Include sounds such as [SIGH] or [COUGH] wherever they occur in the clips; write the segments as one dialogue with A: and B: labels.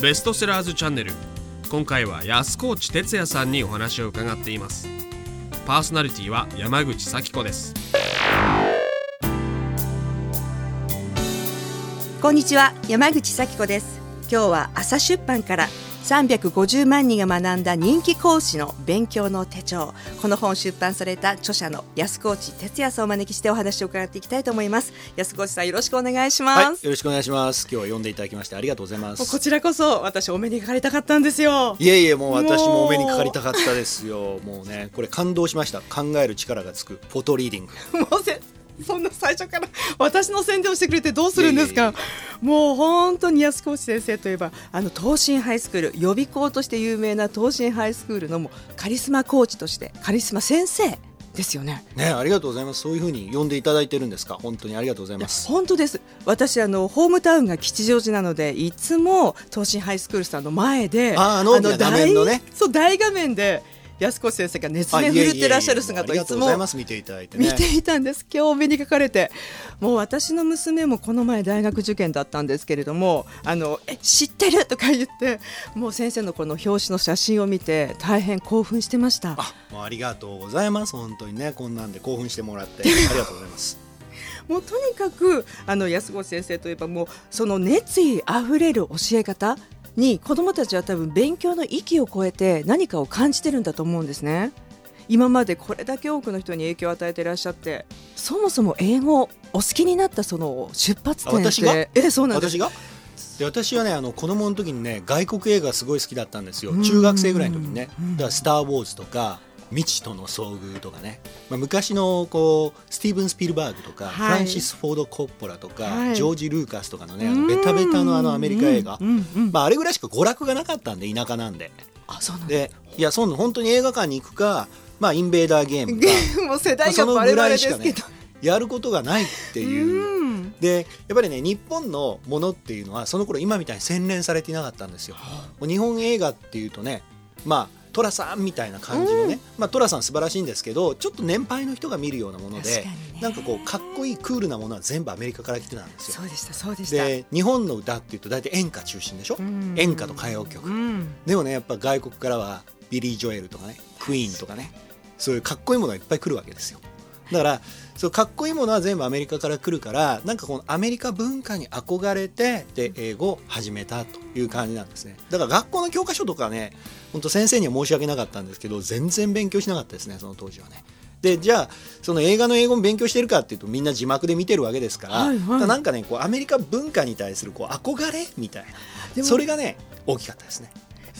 A: ベストセラーズチャンネル。今回は安河内哲也さんにお話を伺っています。パーソナリティは山口咲子です。
B: こんにちは山口咲子です。今日は朝出版から350万人が学んだ人気講師の勉強の手帳。この本出版された著者の安河内哲也さんをお招きしてお話を伺っていきたいと思います。安河内さんよろしくお願いします、
C: はい、よろしくお願いします。今日は読んでいただきましてありがとうございます。
B: こちらこそ私お目にかかりたかったんですよ。
C: いえいえもう私もお目にかかりたかったですよ。もうねこれ感動しました。考える力がつく。フォトリーディング。[LAUGHS]
B: もうせそんな最初から私の宣伝をしてくれてどうするんですか？もう本当に安河内先生といえばあの東進ハイスクール予備校として有名な東進ハイスクールのもうカリスマコーチとしてカリスマ先生ですよね。
C: ね、ありがとうございます。そういうふうに呼んでいただいてるんですか？本当にありがとうございます。
B: 本当です。私あのホームタウンが吉祥寺なので、いつも東進ハイスクールさんの前で、
C: ああの大のね、
B: そう大画面で安越先生が熱弁振るってらっしゃる姿をいつも
C: 見ていただいて、
B: ね、見ていたんです。今日お目にかかれてもう私の娘もこの前大学受験だったんですけれどもあのえ知ってるとか言ってもう先生のこの表紙の写真を見て大変興奮してました。
C: あもうありがとうございます。本当にねこんなんで興奮してもらって [LAUGHS] ありがとうございます。
B: もうとにかくあの安越先生といえばもうその熱意あふれる教え方に子どもたちは多分勉強の域を超えて何かを感じてるんだと思うんですね。今までこれだけ多くの人に影響を与えていらっしゃってそもそも英語お好きになったその出発点って
C: 私が？
B: えそうなん
C: です。私が？で私はねあの子供の時にね外国映画すごい好きだったんですよ。中学生ぐらいの時にね。だから「スター・ウォーズ」とか未知との遭遇とかね、まあ、昔のこうスティーブン・スピルバーグとか、はい、フランシス・フォード・コッポラとか、はい、ジョージ・ルーカスとかのねあのベタベタのあのアメリカ映画、まあ、あれぐらいしか娯楽がなかったんで田舎なんで。
B: あそうなん
C: でいやそん本当に映画館に行くか、まあ、インベーダーゲームか。
B: もう世代がバレバレですけど、
C: やることがないっていう。でやっぱりね日本のものっていうのはその頃今みたいに洗練されていなかったんですよ。日本映画っていうとねまあ寅さんみたいな感じのね、うん、まあ寅さん素晴らしいんですけどちょっと年配の人が見るようなもので、ね、なんかこうかっこいいクールなものは全部アメリカから来てたんですよ。
B: そうでしたそうでした。
C: で日本の歌っていうと大体演歌中心でしょ、うん、演歌と歌謡曲、うん、でもねやっぱ外国からはビリー・ジョエルとかねクイーンとかねそういうかっこいいものがいっぱい来るわけですよ。だからそうかっこいいものは全部アメリカから来るからなんかこのアメリカ文化に憧れてで英語を始めたという感じなんですねだから学校の教科書とかね本当先生には申し訳なかったんですけど全然勉強しなかったですねその当時はね。でじゃあその映画の英語も勉強してるかっていうとみんな字幕で見てるわけですから、はいはい、なんかねこうアメリカ文化に対するこう憧れみたいなそれがね大きかったですね。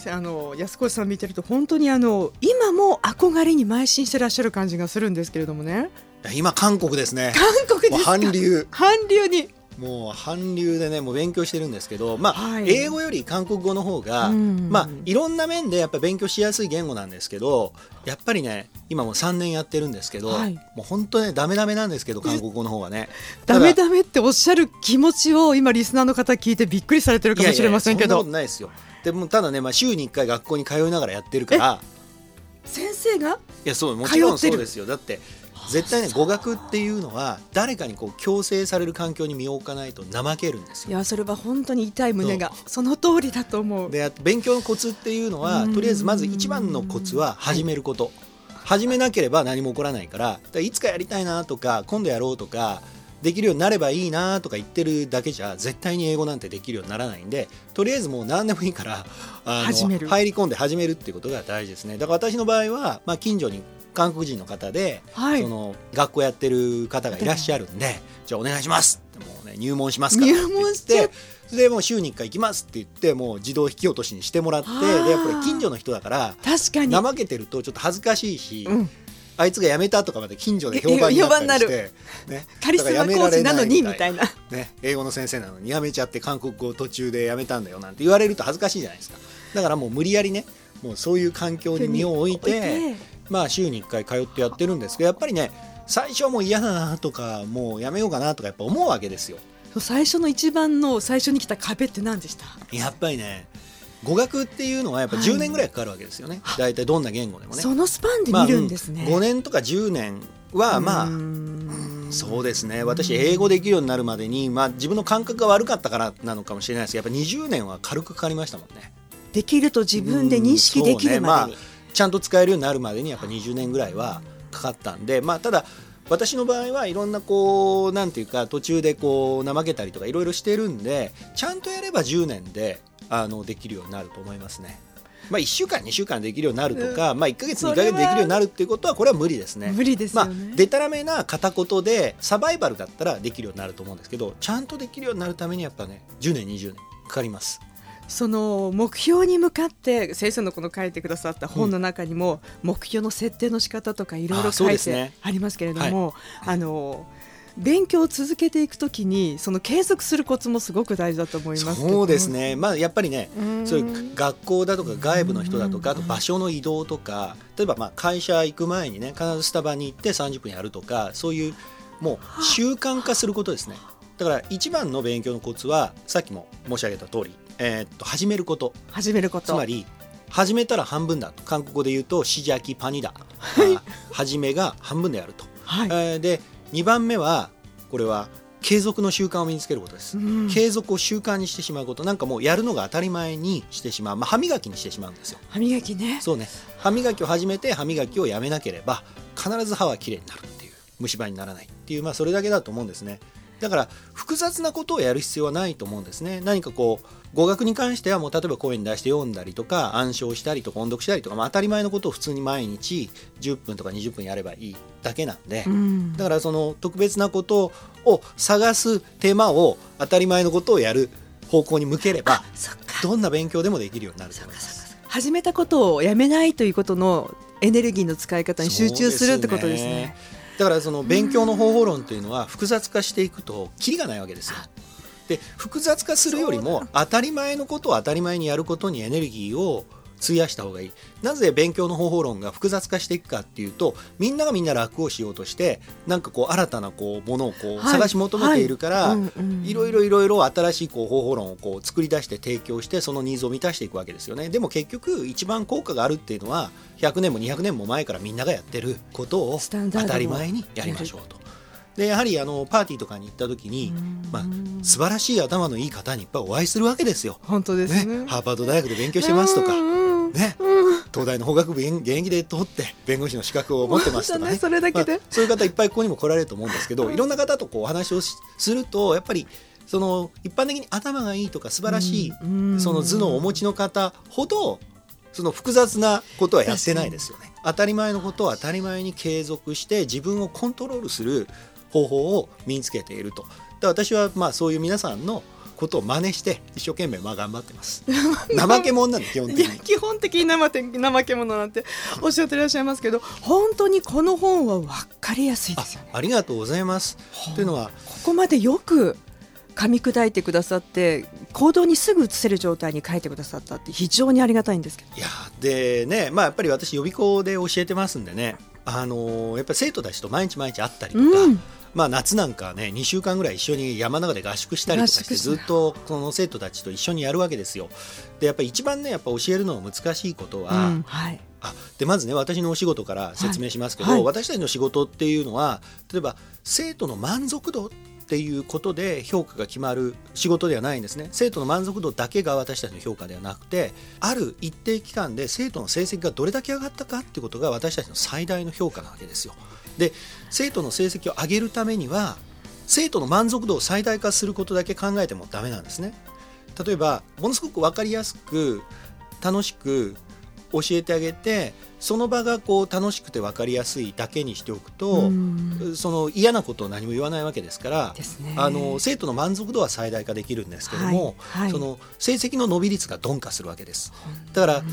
B: あの安越さん見てると本当にあの今も憧れに邁進してらっしゃる感じがするんですけれどもね。
C: 今韓国ですね。
B: 韓国です
C: 韓流。
B: 韓流に。
C: もう韓流でねもう勉強してるんですけどまあ、はい、英語より韓国語の方が、うん、まあいろんな面でやっぱ勉強しやすい言語なんですけどやっぱりね今もう3年やってるんですけど、はい、もう本当ねダメダメなんですけど韓国語の方はね。
B: ダメダメっておっしゃる気持ちを今リスナーの方聞いてびっくりされてるかもしれませんけど。いやいや
C: そんなことないですよでもただね、まあ、週に1回学校に通いながらやってるから
B: 先生が？い
C: やそうもちろんそうですよ。だって絶対ね語学っていうのは誰かにこう強制される環境に身を置かないと怠けるんですよ。
B: いやそれは本当に痛い胸が。その通りだと思う。
C: で勉強のコツっていうのはとりあえずまず一番のコツは始めること。はい、始めなければ何も起こらないからからいつかやりたいなとか今度やろうとかできるようになればいいなとか言ってるだけじゃ絶対に英語なんてできるようにならないんでとりあえずもう何でもいいからあの入り込んで始めるっていうことが大事ですね。だから私の場合は、まあ、近所に韓国人の方で、はい、その学校やってる方がいらっしゃるんでじゃあお願いします。ってもう、ね、入門しますから。って言ってでもう週に1回行きますって言ってもう自動引き落としにしてもらってでやっぱり近所の人だから
B: 確かに。
C: 怠けてるとちょっと恥ずかしいし、うんあいつが辞めたとかまで近所で評判になったりして、
B: ね、カリスマ講師なのにみたいな、
C: ね、英語の先生なのに辞めちゃって韓国語途中で辞めたんだよなんて言われると恥ずかしいじゃないですか。だからもう無理やりねもうそういう環境に身を置いてまあ週に1回通ってやってるんですけどやっぱりね最初はもう嫌だなとかもうやめようかなとかやっぱ思うわけですよ。
B: 最初の一番の最初に来た壁って何でした？
C: やっぱりね語学っていうのはやっぱ10年ぐらいかかるわけですよね、は。い、大体どんな言語でもね。
B: そのスパンで見るんですね、
C: まあ、5年とか10年はまあそうですね。私英語できるようになるまでに、まあ、自分の感覚が悪かったからなのかもしれないですけどやっぱ20年は軽くかかりましたもんね。
B: できると自分で認識できるまでに、
C: ね。まあ、ちゃんと使えるようになるまでにやっぱ20年ぐらいはかかったんで、まあ、ただ私の場合はいろんなこうなんていうか途中でこう怠けたりとかいろいろしてるんでちゃんとやれば10年であのできるようになると思いますね。まあ、1週間2週間できるようになるとか、うん、まあ、1か月2か月できるようになるっていうことはこれは無理ですね。
B: 無理です、ね、
C: まあ、でたらめな片言でサバイバルだったらできるようになると思うんですけどちゃんとできるようになるためにやっぱね10年20年かかります。
B: その目標に向かって先生のこの書いてくださった本の中にも、目標の設定の仕方とかいろいろ書いてありますけれども、あの勉強を続けていくときにその継続するコツもすごく大事だと思います
C: そうですね、まあ、やっぱりねそういう学校だとか外部の人だとかあと場所の移動とか例えばまあ会社行く前にね必ずスタバに行って30分やるとかそういうもう習慣化することですね。だから一番の勉強のコツはさっきも申し上げた通り、えー、っと始めること。
B: 始めること。
C: つまり始めたら半分だと。韓国語で言うとシジャキパニだ、はい、始めが半分であると、はい、えー、で2番目はこれは継続の習慣を身につけることです、うん、継続を習慣にしてしまうこと。なんかもうやるのが当たり前にしてしまう、まあ、歯磨きにしてしまうんですよ。
B: 歯磨きね。
C: そうね。歯磨きを始めて歯磨きをやめなければ必ず歯はきれいになるっていう。虫歯にならないっていう。まあそれだけだと思うんですね。だから複雑なことをやる必要はないと思うんですね。何かこう語学に関してはもう例えば声に出して読んだりとか暗唱したりとか音読したりとか、まあ、当たり前のことを普通に毎日10分とか20分やればいいだけなんで、うん、だからその特別なことを探す手間を当たり前のことをやる方向に向ければどんな勉強でもできるようになると思います。
B: 始めたことをやめないということのエネルギーの使い方に集中するってことですね。
C: だからその勉強の方法論というのは複雑化していくとキリがないわけですよ。で複雑化するよりも当たり前のことを当たり前にやることにエネルギーを費やした方がいい。なぜ勉強の方法論が複雑化していくかっていうとみんながみんな楽をしようとしてなんかこう新たなこうものをこう探し求めているから、い。ろいろいろいろ新しいこう方法論をこう作り出して提供してそのニーズを満たしていくわけですよね。でも結局一番効果があるっていうのは100年も200年も前からみんながやってることを当たり前にやりましょうと。でやはりあのパーティーとかに行った時に、まあ、素晴らしい頭のいい方にいっぱいお会いするわけですよ。
B: 本当ですね、
C: ね、ハーバード大学で勉強してますとか、ね、東大の法学部現役で通って弁護士の資格を持ってますとかね、ね、[LAUGHS]
B: それだけで、ま
C: あ、そういう方いっぱいここにも来られると思うんですけどいろんな方とこうお話をするとやっぱりその一般的に頭がいいとか素晴らしいその頭脳をお持ちの方ほどその複雑なことはやってないですよね。当たり前のことを当たり前に継続して自分をコントロールする方法を身につけていると。で私はまあそういう皆さんのことを真似して一生懸命まあ頑張ってます。[LAUGHS] 怠け者なんで基本的に。
B: 基本的に怠け者なんておっしゃってらっしゃいますけど本当にこの本は分かりやすいですよね。
C: ありがとうございます。というのは
B: ここまでよく噛み砕いてくださって行動にすぐ移せる状態に書いてくださったって非常にありがたいんですけど。
C: いやでねまあやっぱり私予備校で教えてますんでね。あのー、やっぱり生徒たちと毎日毎日会ったりとか、うんまあ、夏なんかね2週間ぐらい一緒に山の中で合宿したりとかしてずっとこの生徒たちと一緒にやるわけですよ。でやっぱり一番ねやっぱ教えるのが難しいことは、うんはい、あでまずね私のお仕事から説明しますけど、はい。はい、私たちの仕事っていうのは例えば生徒の満足度っていうことで評価が決まる仕事ではないんですね。生徒の満足度だけが私たちの評価ではなくてある一定期間で生徒の成績がどれだけ上がったかっていうことが私たちの最大の評価なわけですよ。で生徒の成績を上げるためには生徒の満足度を最大化することだけ考えてもダメなんですね。例えばものすごく分かりやすく楽しく教えてあげてその場がこう楽しくて分かりやすいだけにしておくとその嫌なことを何も言わないわけですから、ね、あの生徒の満足度は最大化できるんですけども、はいはい、その成績の伸び率が鈍化するわけです。だから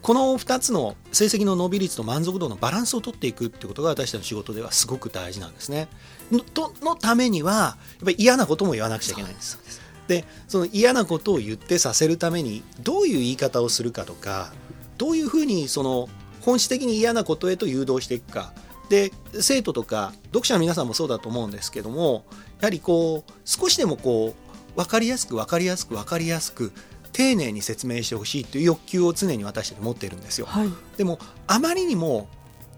C: この2つの成績の伸び率と満足度のバランスを取っていくってことが私たちの仕事ではすごく大事なんですね。のとのためにはやっぱり嫌なことも言わなくちゃいけないんです。でその嫌なことを言ってさせるためにどういう言い方をするかとかどういうふうにその本質的に嫌なことへと誘導していくかで生徒とか読者の皆さんもそうだと思うんですけどもやはりこう少しでもこう分かりやすく分かりやすく分かりやすく丁寧に説明してほしいという欲求を常に私たち持っているんですよ。はい、でもあまりにも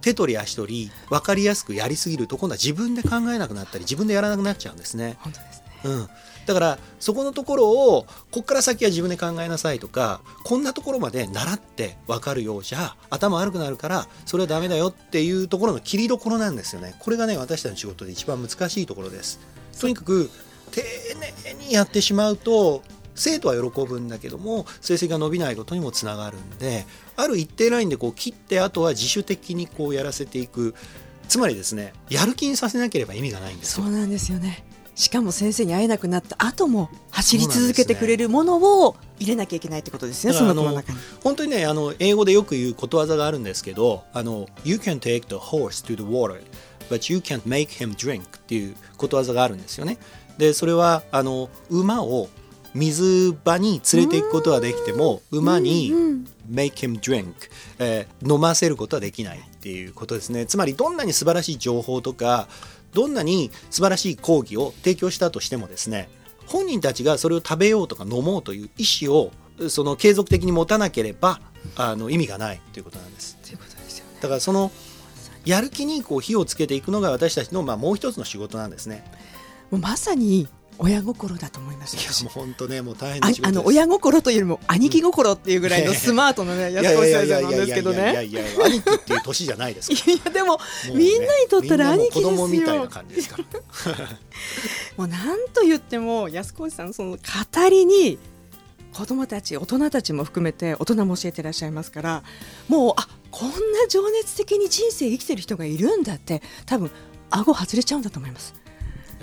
C: 手取り足取り分かりやすくやりすぎると今度は自分で考えなくなったり自分でやらなくなっちゃうんですね。
B: 本当ですね
C: うん、だからそこのところをここから先は自分で考えなさいとかこんなところまで習って分かるようじゃ頭悪くなるからそれはダメだよっていうところの切りどころなんですよね。これがね私たちの仕事で一番難しいところです。とにかく丁寧にやってしまうと生徒は喜ぶんだけども成績が伸びないことにもつながるんである一定ラインでこう切ってあとは自主的にこうやらせていく。つまりですねやる気にさせなければ意味がないんです
B: そうなんですよねしかも先生に会えなくなった後も走り続けてくれるものを入れなきゃいけないってことですね。その中に
C: 本当にねあの英語でよく言うことわざがあるんですけどあの You can take the horse to the water but you can't make him drink っていうことわざがあるんですよね。でそれはあの馬を水場に連れていくことはできても馬に make him drink、えー、飲ませることはできないっていうことですねつまりどんなに素晴らしい情報とかどんなに素晴らしい講義を提供したとしてもですね本人たちがそれを食べようとか飲もうという意思をその継続的に持たなければあの意味がないということなんです。
B: ということですよね、
C: だからそのやる気にこう火をつけていくのが私たちのまあもう一つの仕事なんですね。
B: もうまさに親心だと思います。い
C: やもう本当ねもう大変
B: あの親心というよりも兄貴心っていうぐらいのスマートなね、安子先生なんですけどね。い
C: やいや兄貴っていう年じゃないですい
B: やでも、みんなにとったら兄貴ですよ。子
C: 供みたいな感じですから。[LAUGHS]
B: もうなんと言っても安子さんその語りに子供たち大人たちも含めて大人も教えていらっしゃいますからもうあこんな情熱的に人生生きてる人がいるんだって多分顎外れちゃうんだと思います。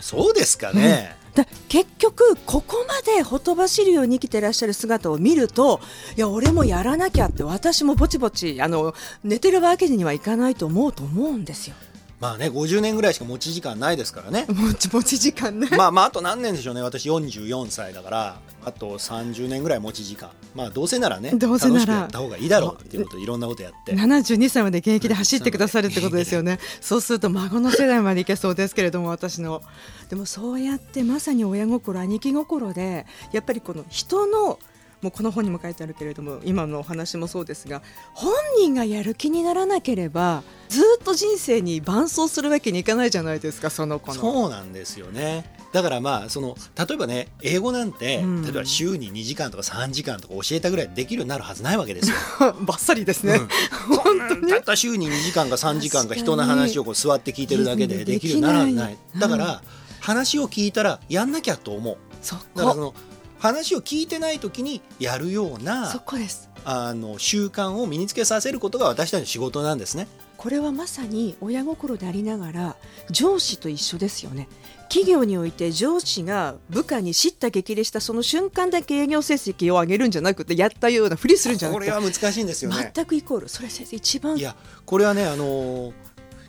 C: そうですかね、
B: うん、結局ここまでほとばしるように生きてらっしゃる姿を見るといや俺もやらなきゃって私もぼちぼちあの寝てるわけにはいかないと思うと思うんですよ。
C: まあね50年ぐらいしか持ち時間ないですからね。
B: 持ち [LAUGHS] 持ち時間ね
C: まあまああと何年でしょうね。私44歳だから。あと30年ぐらい持ち時間。まあどうせならねどうせなら。やった方がいいだろうっていうことでいろんなことやって。
B: 72歳まで現役で走ってくださるってことですよね。そうすると孫の世代までいけそうですけれども私の。でもそうやってまさに親心兄貴心でやっぱりこの人のもうこの本にも書いてあるけれども今のお話もそうですが本人がやる気にならなければずっと人生に伴走するわけにいかないじゃないですかその子の。
C: そうなんですよねだからまあその例えばね英語なんて、うん、例えば週に2時間とか3時間とか教えたぐらいできるようになるはずないわけですよ。
B: ばっさりですね、
C: うん、本当に？たった週に2時間か3時間か人の話をこう座って聞いてるだけでできるようになるはずない。だから、話を聞いたらやんなきゃと思う。だからその話を聞いてない時にやるような
B: そこです。
C: あの習慣を身につけさせることが私たちの仕事なんですね。
B: これはまさに親心でありながら上司と一緒ですよね。企業において上司が部下に叱咤激励したその瞬間だけ営業成績を上げるんじゃなくてやったようなふりするんじゃなく
C: てこれは難しいんですよね。
B: 全くイコール。それ先生一番
C: いやこれはねあのー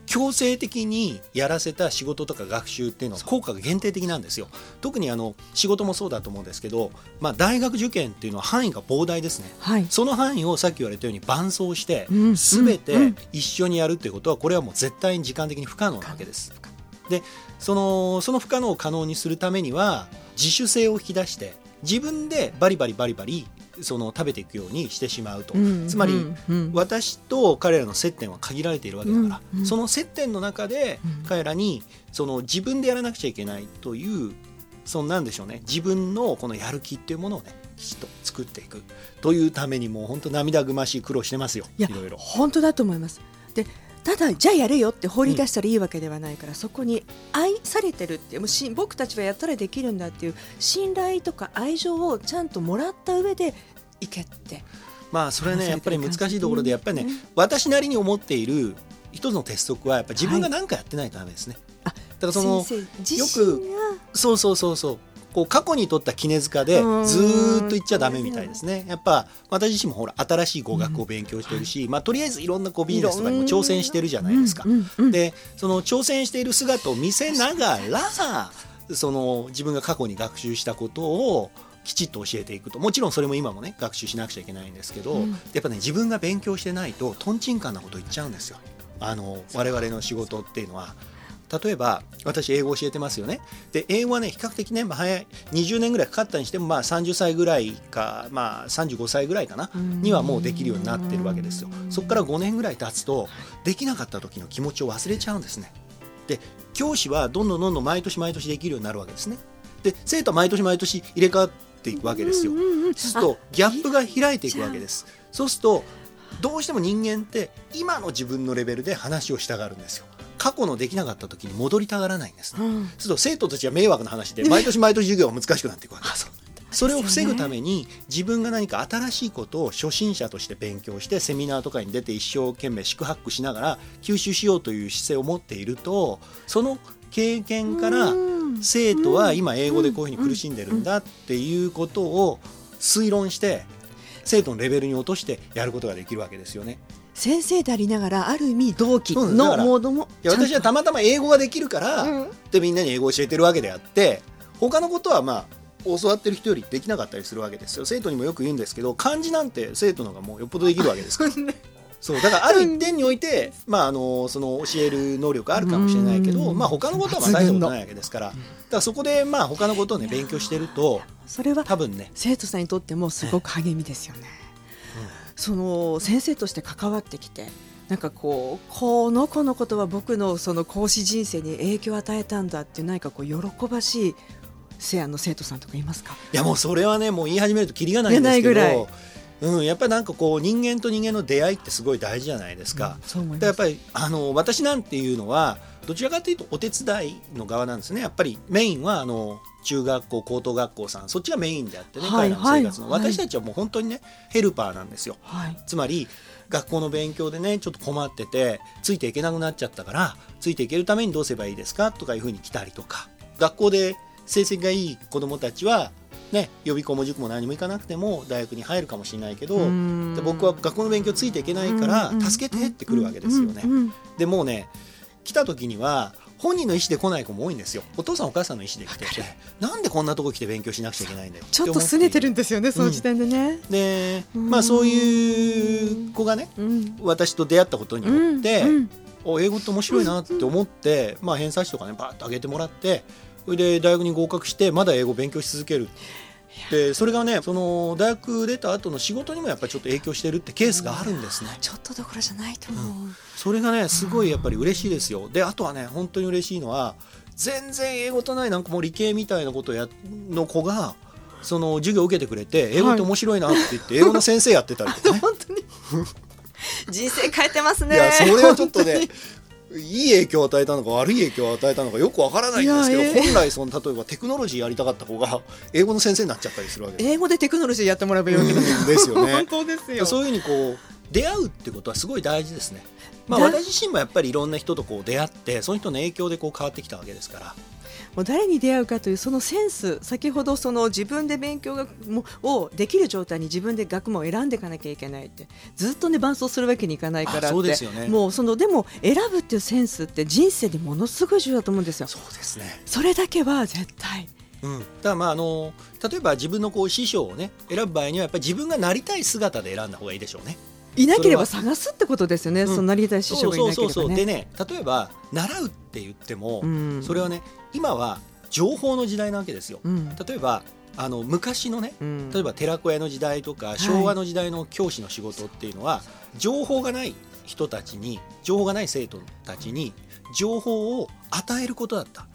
C: 強制的にやらせた仕事とか学習っていうのは効果が限定的なんですよ。特にあの仕事もそうだと思うんですけど、まあ、大学受験っていうのは範囲が膨大ですね、はい、その範囲をさっき言われたように伴走して全て一緒にやるっていうことはこれはもう絶対に時間的に不可能なわけです。でそのその不可能を可能にするためには自主性を引き出して自分でバリバリバリバリその食べていくようにしてしまうと、うん、つまり、うん、私と彼らの接点は限られているわけだから、うん、その接点の中で彼らにその自分でやらなくちゃいけないというそのなんでしょうね。自分のこのやる気っていうものをねきちっと作っていく。というためにもう本当涙ぐましい苦労してますよ。いろいろ。
B: 本当だと思います。でただじゃあやれよって放り出したらいいわけではないから、うん、そこに愛されてるってもうし僕たちはやったらできるんだっていう信頼とか愛情をちゃんともらった上でいけって。
C: まあそれねやっぱり難しいところでやっぱりね、私なりに思っている一つの鉄則はやっぱ自分が何かやってないとダメですね。
B: はい、だからそのよく
C: そうそうそうそうこう過去に取った絹塚でずっと言っちゃダメみたいですね。やっぱ私自身もほら新しい語学を勉強してるし、まあとりあえずいろんなこうビジネスとかにも挑戦してるじゃないですか。でその挑戦している姿を見せながらその自分が過去に学習したことをきちっと教えていくともちろんそれも今もね学習しなくちゃいけないんですけど、うん、やっぱね自分が勉強してないととんちんかんなこと言っちゃうんですよ。あの我々の仕事っていうのは例えば私英語教えてますよね。で英語はね比較的ね、まあ、早い20年ぐらいかかったにしてもまあ30歳ぐらいか、まあ、35歳ぐらいかなにはもうできるようになってるわけですよ。そこから5年ぐらい経つとできなかった時の気持ちを忘れちゃうんですね。で教師はどんどんどんどん毎年毎年できるようになるわけですね。で生徒は毎年毎年入れ替わっていくわけですよ。そうするとギャップが開いていくわけです。そうするとどうしても人間って今の自分のレベルで話をしたがるんですよ過去のできなかった時に戻りたがらないんですね、うん、すると生徒たちは迷惑な話で毎年毎年授業が難しくなっていくわけです、それを防ぐために自分が何か新しいことを初心者として勉強してセミナーとかに出て一生懸命四苦八苦しながら吸収しようという姿勢を持っているとその経験から生徒は今英語でこういうふうに苦しんでるんだっていうことを推論して生徒のレベルに落としてやることができるわけですよね。
B: 先生でありながらある意味同期のモードも
C: 私はたまたま英語ができるから、うん、でみんなに英語を教えてるわけであって他のことはまあ教わってる人よりできなかったりするわけですよ。生徒にもよく言うんですけど漢字なんて生徒の方がもうよっぽどできるわけですから。[LAUGHS] そうだからある一点において、まあ、あのその教える能力あるかもしれないけど、まあ、他のことはまあ大したことないわけですから。だからそこでまあ他のことをね勉強してると
B: それは
C: 多分ね。
B: 生徒さんにとってもすごく励みですよね。その先生として関わってきてなんかこうこの子のことは僕のその講師人生に影響を与えたんだっていう何かこう喜ばしいせやの生徒さんとかいますか？
C: いやもうそれはねもう言い始めるときりがないんですけどうん、やっぱりなんかこう人間と人間の出会いってすごい大事じゃないですか。うん、やっぱりあの私なんていうのはどちらかというとお手伝いの側なんですね。やっぱりメインはあの中学校高等学校さんそっちがメインであってね、はい、彼らの生活の、はい、私たちはもう本当にねヘルパーなんですよ。はい、つまり学校の勉強でねちょっと困っててついていけなくなっちゃったからついていけるためにどうすればいいですかとかいうふうに来たりとか学校で成績がいい子どもたちはね、予備校も塾も何も行かなくても大学に入るかもしれないけどで僕は学校の勉強ついていけないから助けてってくるわけですよね。でもうね来た時には本人の意思で来ない子も多いんですよ。お父さんお母さんの意思で来ててなんでこんなとこ来て勉強しなくちゃいけないんだよ
B: ちょっと拗ねてるんですよねその時点でね、
C: うん、でまあそういう子がね、うん、私と出会ったことによって、うん、お英語って面白いなって思って、まあ、偏差値とかねバーッと上げてもらってそれで大学に合格してまだ英語勉強し続けるでそれがねその大学出た後の仕事にもやっぱりちょっと影響してるってケースがあるんですね。
B: ちょっとどころじゃないと思う、うん、
C: それがねすごいやっぱり嬉しいですよ。であとはね本当に嬉しいのは全然英語とないなんかもう理系みたいなことやの子がその授業を受けてくれて英語って面白いなって言って、英語の先生やってたりとかね。[LAUGHS]
B: 本当に人生変えてますね。
C: いやそれはちょっとねいい影響を与えたのか悪い影響を与えたのかよくわからないんですけど、えー、本来その例えばテクノロジーやりたかった子が英語の先生になっちゃったりするわけ
B: 英語でテクノロジーやってもらえばいいわけ
C: ですよね。[LAUGHS]
B: 本当ですよ。
C: そういうふうにこう出会うってことはすごい大事ですね。まあ、私自身もやっぱりいろんな人とこう出会ってその人の影響でこう変わってきたわけですから。
B: もう誰に出会うかというそのセンス先ほどその自分で勉強がもをできる状態に自分で学問を選んでいかなきゃいけないって。ずっとね伴走するわけにいかないから
C: そうですよ、ね、
B: もうそのでも選ぶっていうセンスって人生でものすごい重要だと思うんですよ。
C: そうですね。
B: それだけは絶対。
C: うん、だまああの例えば自分のこう師匠をね選ぶ場合にはやっぱり自分がなりたい姿で選んだ方がいいでしょうね。
B: いなければ探すってことですよね、うん、そのなりたい師匠がいなければ、ね、そうそうそう。
C: でね例えば習うって言っても、うん、それはね今は情報の時代なわけですよ。うん、例えばあの昔のね、例えば寺子屋の時代とか昭和の時代の教師の仕事っていうのは、はい、情報がない人たちに情報がない生徒たちに情報を与えることだった。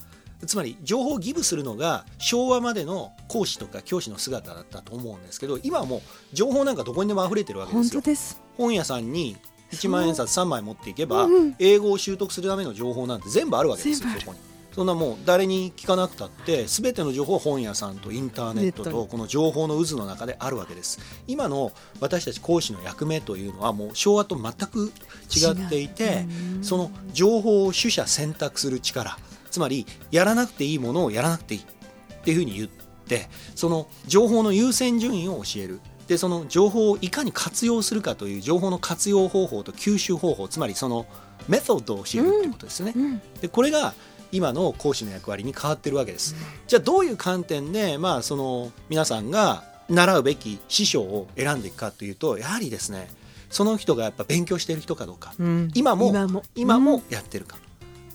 C: つまり情報をギブするのが昭和までの講師とか教師の姿だったと思うんですけど今はもう情報なんかどこにでも溢れてるわけですよ。
B: す。
C: 本屋さんに1万円札3枚持っていけば、英語を習得するための情報なんて全部あるわけですよそこに。そんなもう誰に聞かなくたって全ての情報は本屋さんとインターネットとこの情報の渦の中であるわけです。今の私たち講師の役目というのはもう昭和と全く違っていてその情報を取捨選択する力つまりやらなくていいものをやらなくていいっていうふうに言ってその情報の優先順位を教える。でその情報をいかに活用するかという情報の活用方法と吸収方法つまりそのメソッドを教えるってことですね。うん。うん、でこれが今の講師の役割に変わってるわけです。じゃあどういう観点で、まあ、その皆さんが習うべき師匠を選んでいくかというとやはりですねその人がやっぱ勉強している人かどうか、うん、今も今も。やってるか、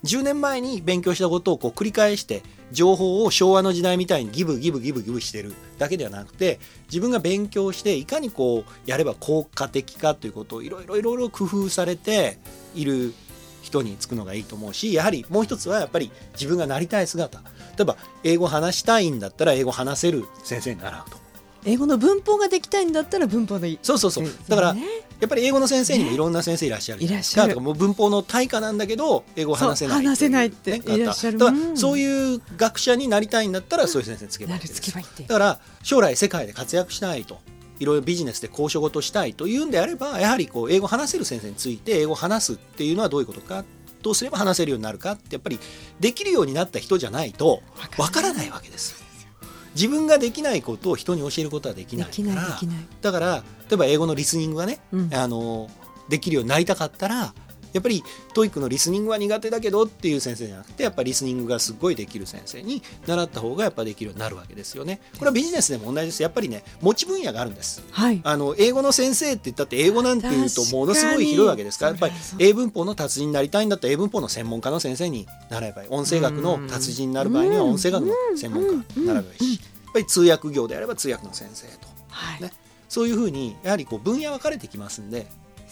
C: 10年前に勉強したことをこう繰り返して情報を昭和の時代みたいにギブギブギブギブしてるだけではなくて自分が勉強していかにこうやれば効果的かということをいろいろいろいろ工夫されている人につくのがいいと思うしやはりもう一つはやっぱり自分がなりたい姿。例えば英語話したいんだったら英語話せる先生に習うと。
B: 英語の文法ができたいんだったら文法のいい。
C: そうそうそう。だから、やっぱり英語の先生にもいろんな先生いらっしゃる、
B: ね、いらっしゃる。
C: もう文法の対価なんだけど英語話せない
B: 話せないっていらっしゃる。
C: だそういう学者になりたいんだったらそういう先生つけばいいだから将来世界で活躍したいといろいろビジネスで交渉事したいというんであればやはりこう英語話せる先生について英語話すっていうのはどういうことかどうすれば話せるようになるかってやっぱりできるようになった人じゃないとわからない。わけです。自分ができないことを人に教えることはできないからだから例えば英語のリスニングがね、うん、あのできるようになりたかったらやっぱり TOEIC のリスニングは苦手だけどっていう先生じゃなくてやっぱりリスニングがすごいできる先生に習った方がやっぱできるようになるわけですよね。これはビジネスでも同じです。やっぱりね持ち分野があるんです。
B: はい、
C: あの英語の先生って言ったって英語なんていうとものすごい広いわけですからやっぱり英文法の達人になりたいんだったら英文法の専門家の先生に習えばいい音声学の達人になる場合には音声学の専門家になればいいしやっぱり通訳業であれば通訳の先生と、はい、ね、そういうふうにやはりこう分野分かれてきますんで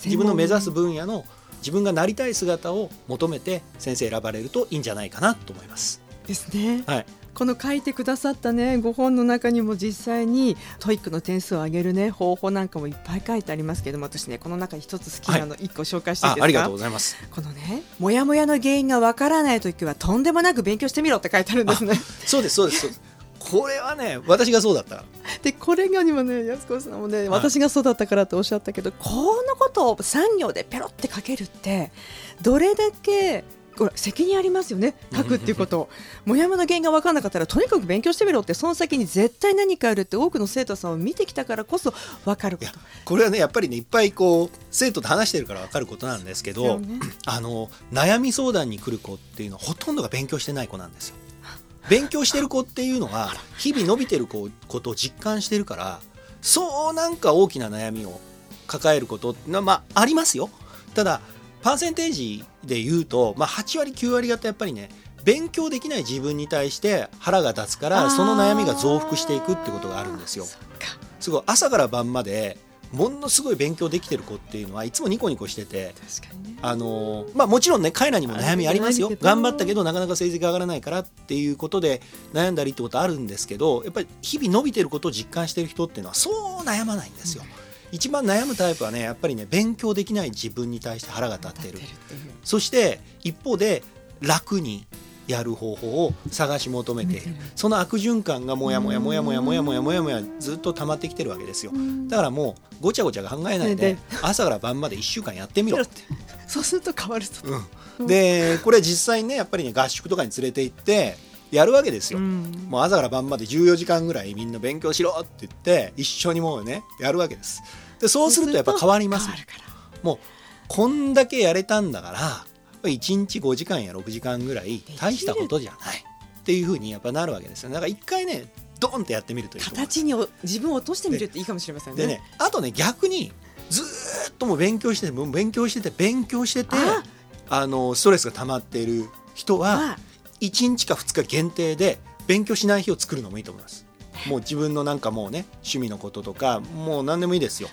C: 自分の目指す分野の自分がなりたい姿を求めて先生選ばれるといいんじゃないかなと思います。
B: ですね。
C: はい。
B: この書いてくださったねご本の中にも実際に TOEIC の点数を上げるね方法なんかもいっぱい書いてありますけども私ねこの中に一つ好きなの一個紹介していいですか、
C: ありがとうございます
B: このねもやもやの原因がわからない時はとんでもなく勉強してみろって書いてあるんですね
C: そうですそうですそうですこれはね私がそうだった。
B: でこれがにもね安子さんもね、はい、私がそうだったからっておっしゃったけどこのことを産業でペロって書けるってどれだけこれ責任ありますよね書くっていうこと。もやもの原因が分からなかったらとにかく勉強してみろってその先に絶対何かあるって多くの生徒さんを見てきたからこそ分かること。
C: これはねやっぱりねいっぱいこう生徒と話してるから分かることなんですけど、ね、あの悩み相談に来る子っていうのはほとんどが勉強してない子なんですよ。勉強してる子っていうのは日々伸びてる子ことを実感してるからそうなんか大きな悩みを抱えることってのはまあありますよ。ただパーセンテージで言うと、まあ、8割9割方やっぱりね勉強できない自分に対して腹が立つからその悩みが増幅していくってことがあるんですよ。すごい朝から晩までものすごい勉強できてる子っていうのはいつもニコニコしてて、
B: ね、
C: あのまあ、もちろんね彼らにも悩みありますよ。頑張ったけどなかなか成績上がらないからっていうことで悩んだりってことあるんですけどやっぱり日々伸びてることを実感してる人っていうのはそう悩まないんですよ。うん、一番悩むタイプはねやっぱりね勉強できない自分に対して腹が立ってる。そして一方で楽にやる方法を探し求めている。その悪循環がもやもやもやもやもやもやもやもやずっと溜まってきてるわけですよだからもうごちゃごちゃ考えないで朝から晩まで1週間やってみろって
B: そうすると変わると、
C: うん、でこれ実際にねやっぱりね合宿とかに連れて行ってやるわけですよ、もう朝から晩まで14時間ぐらいみんな勉強しろって言って一緒にもうねやるわけですでそうするとやっぱ変わりますもうこんだけやれたんだから1日5時間や6時間ぐらい大したことじゃない。っていうふうにやっぱなるわけですよ。だから一回ねドンってやってみるといい
B: 形に自分を落としてみるっていいかもしれませんね。
C: でねあとね逆にずっとも勉強してて勉強してて勉強しててあのストレスが溜まっている人は1日か2日限定で勉強しない日を作るのもいいと思います。もう自分のなんかもうね趣味のこととかもう何でもいいですよ。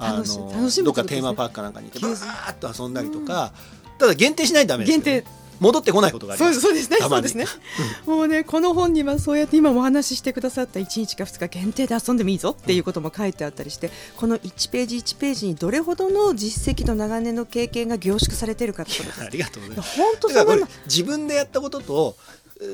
C: あのどっかテーマパークかなんかに行ってバーッと遊んだりとか、ただ限定しないとダメです、ね、限定。戻ってこないことがあります。
B: そうですねそうですね、うん、[LAUGHS] もうねこの本にはそうやって今もお話ししてくださった1日か2日限定で遊んでもいいぞっていうことも書いてあったりして、うん、この1ページ1ページにどれほどの実績と長年の経験が凝縮されているかってことです。
C: ありがとうございます。
B: 本当そ
C: う自分でやったことと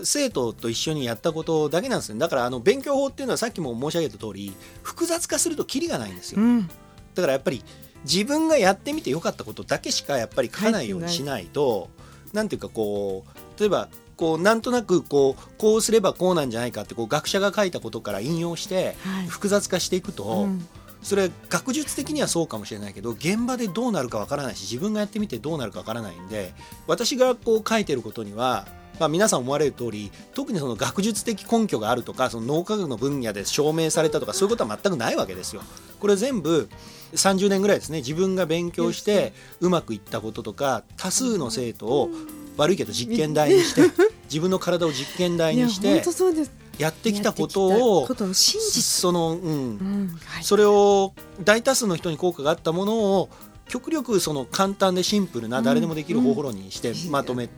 C: 生徒と一緒にやったことだけなんですね。だからあの勉強法っていうのはさっきも申し上げた通り複雑化するとキリがないんですよ、うん、だからやっぱり自分がやってみてよかったことだけしかやっぱり書かないようにしないとなんていうかこう例えばこうなんとなくこうこうすればこうなんじゃないかってこう学者が書いたことから引用して複雑化していくと、はいうん、それ学術的にはそうかもしれないけど現場でどうなるかわからないし自分がやってみてどうなるかわからないんで私がこう書いてることにはまあ、皆さん思われる通り特にその学術的根拠があるとかその脳科学の分野で証明されたとかそういうことは全くないわけですよ。これ全部30年ぐらいですね自分が勉強してうまくいったこととか多数の生徒を悪いけど実験台にして [LAUGHS] 自分の体を実験台にしてやってきたことをその、うん、それを大多数の人に効果があったものを極力その簡単でシンプルな誰でもできる方法論にしてまとめ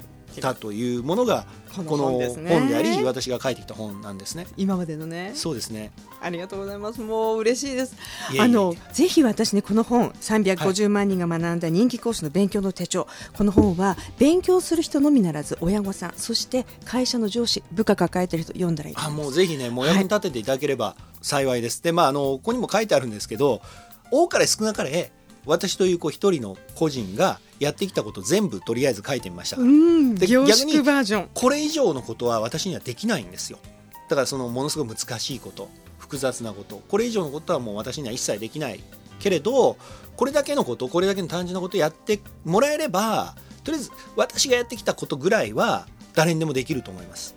C: たというものがこの本であり私が書いてきた本なんですね。
B: 今までのね。
C: そうですね。
B: ありがとうございます。もう嬉しいです。あのぜひ私ねこの本350万人が学んだ人気講師の勉強の手帳、はい、この本は勉強する人のみならず親御さんそして会社の上司部下抱えてる人読んだらいいあ
C: もうぜひねもう役に立てていただければ幸いです。はい、でまああのここにも書いてあるんですけど多かれ少なかれ私というこう一人の個人がやってきたこと全部とりあえず書いてみました
B: で逆に
C: これ以上のことは私にはできないんですよ。だからそのものすごく難しいこと複雑なこと。これ以上のことはもう私には一切できないけれどこれだけのことこれだけの単純なことをやってもらえればとりあえず私がやってきたことぐらいは誰にでもできると思います。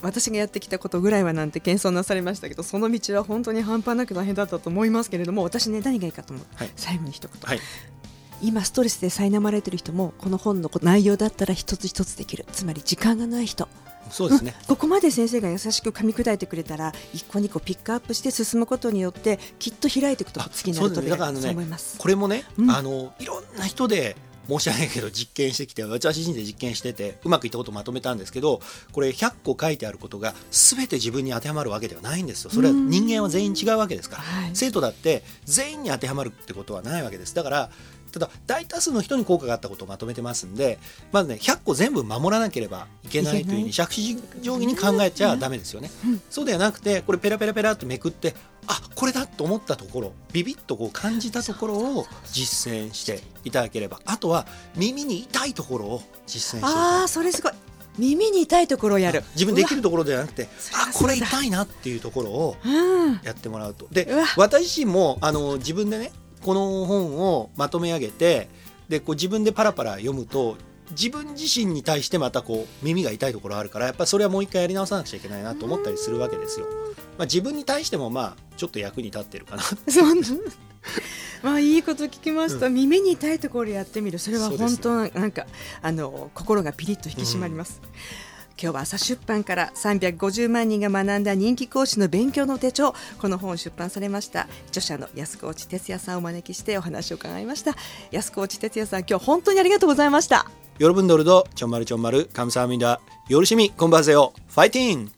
B: 私がやってきたことぐらいはなんて謙遜なされましたけどその道は本当に半端なく大変だったと思いますけれども私ね何がいいかと思う、はい、最後に一言、はい、今ストレスで苛まれてる人もこの本の内容だったら一つ一つできる。つまり時間がない人。
C: そうですね、
B: ここまで先生が優しく噛み砕いてくれたら一個二個ピックアップして進むことによってきっと開いていくと次になると思います。
C: これもね、うん、あのいろんな人で申し訳ないけど実験してきて私自身で実験しててうまくいったことをまとめたんですけどこれ100個書いてあることが全て自分に当てはまるわけではないんですよ。それは人間は全員違うわけですから、生徒だって全員に当てはまるってことはないわけです。だからただ大多数の人に効果があったことをまとめてますんでまずね100個全部守らなければいけないというふうに借子定規に考えちゃだめですよね、うん、そうではなくてこれペラペラペラってめくってあこれだと思ったところビビッとこう感じたところを実践していただければ。あとは耳に痛いところを実践して
B: ああそれすごい。耳に痛いところをやる。
C: 自分できるところではなくてあこれ痛いなっていうところをやってもらうと、で私自身もあの自分でねこの本をまとめ上げてでこう自分でパラパラ読むと自分自身に対してまたこう耳が痛いところあるからやっぱそれはもう一回やり直さなくちゃいけないなと思ったりするわけですよ。まあ、自分に対してもまあちょっと役に立ってるかな。[LAUGHS]
B: まあいいこと聞きました、うん、耳に痛いところやってみる。それは本当なんか、あの心がピリッと引き締まります。うん今日は朝出版から350万人が学んだ人気講師の勉強の手帳この本出版されました著者の安河内哲也さんをお招きしてお話を伺いました安河内哲也さん今日本当にありがとうございました
C: 여러분들도정말정말감사합니다열심히공부하세요파이팅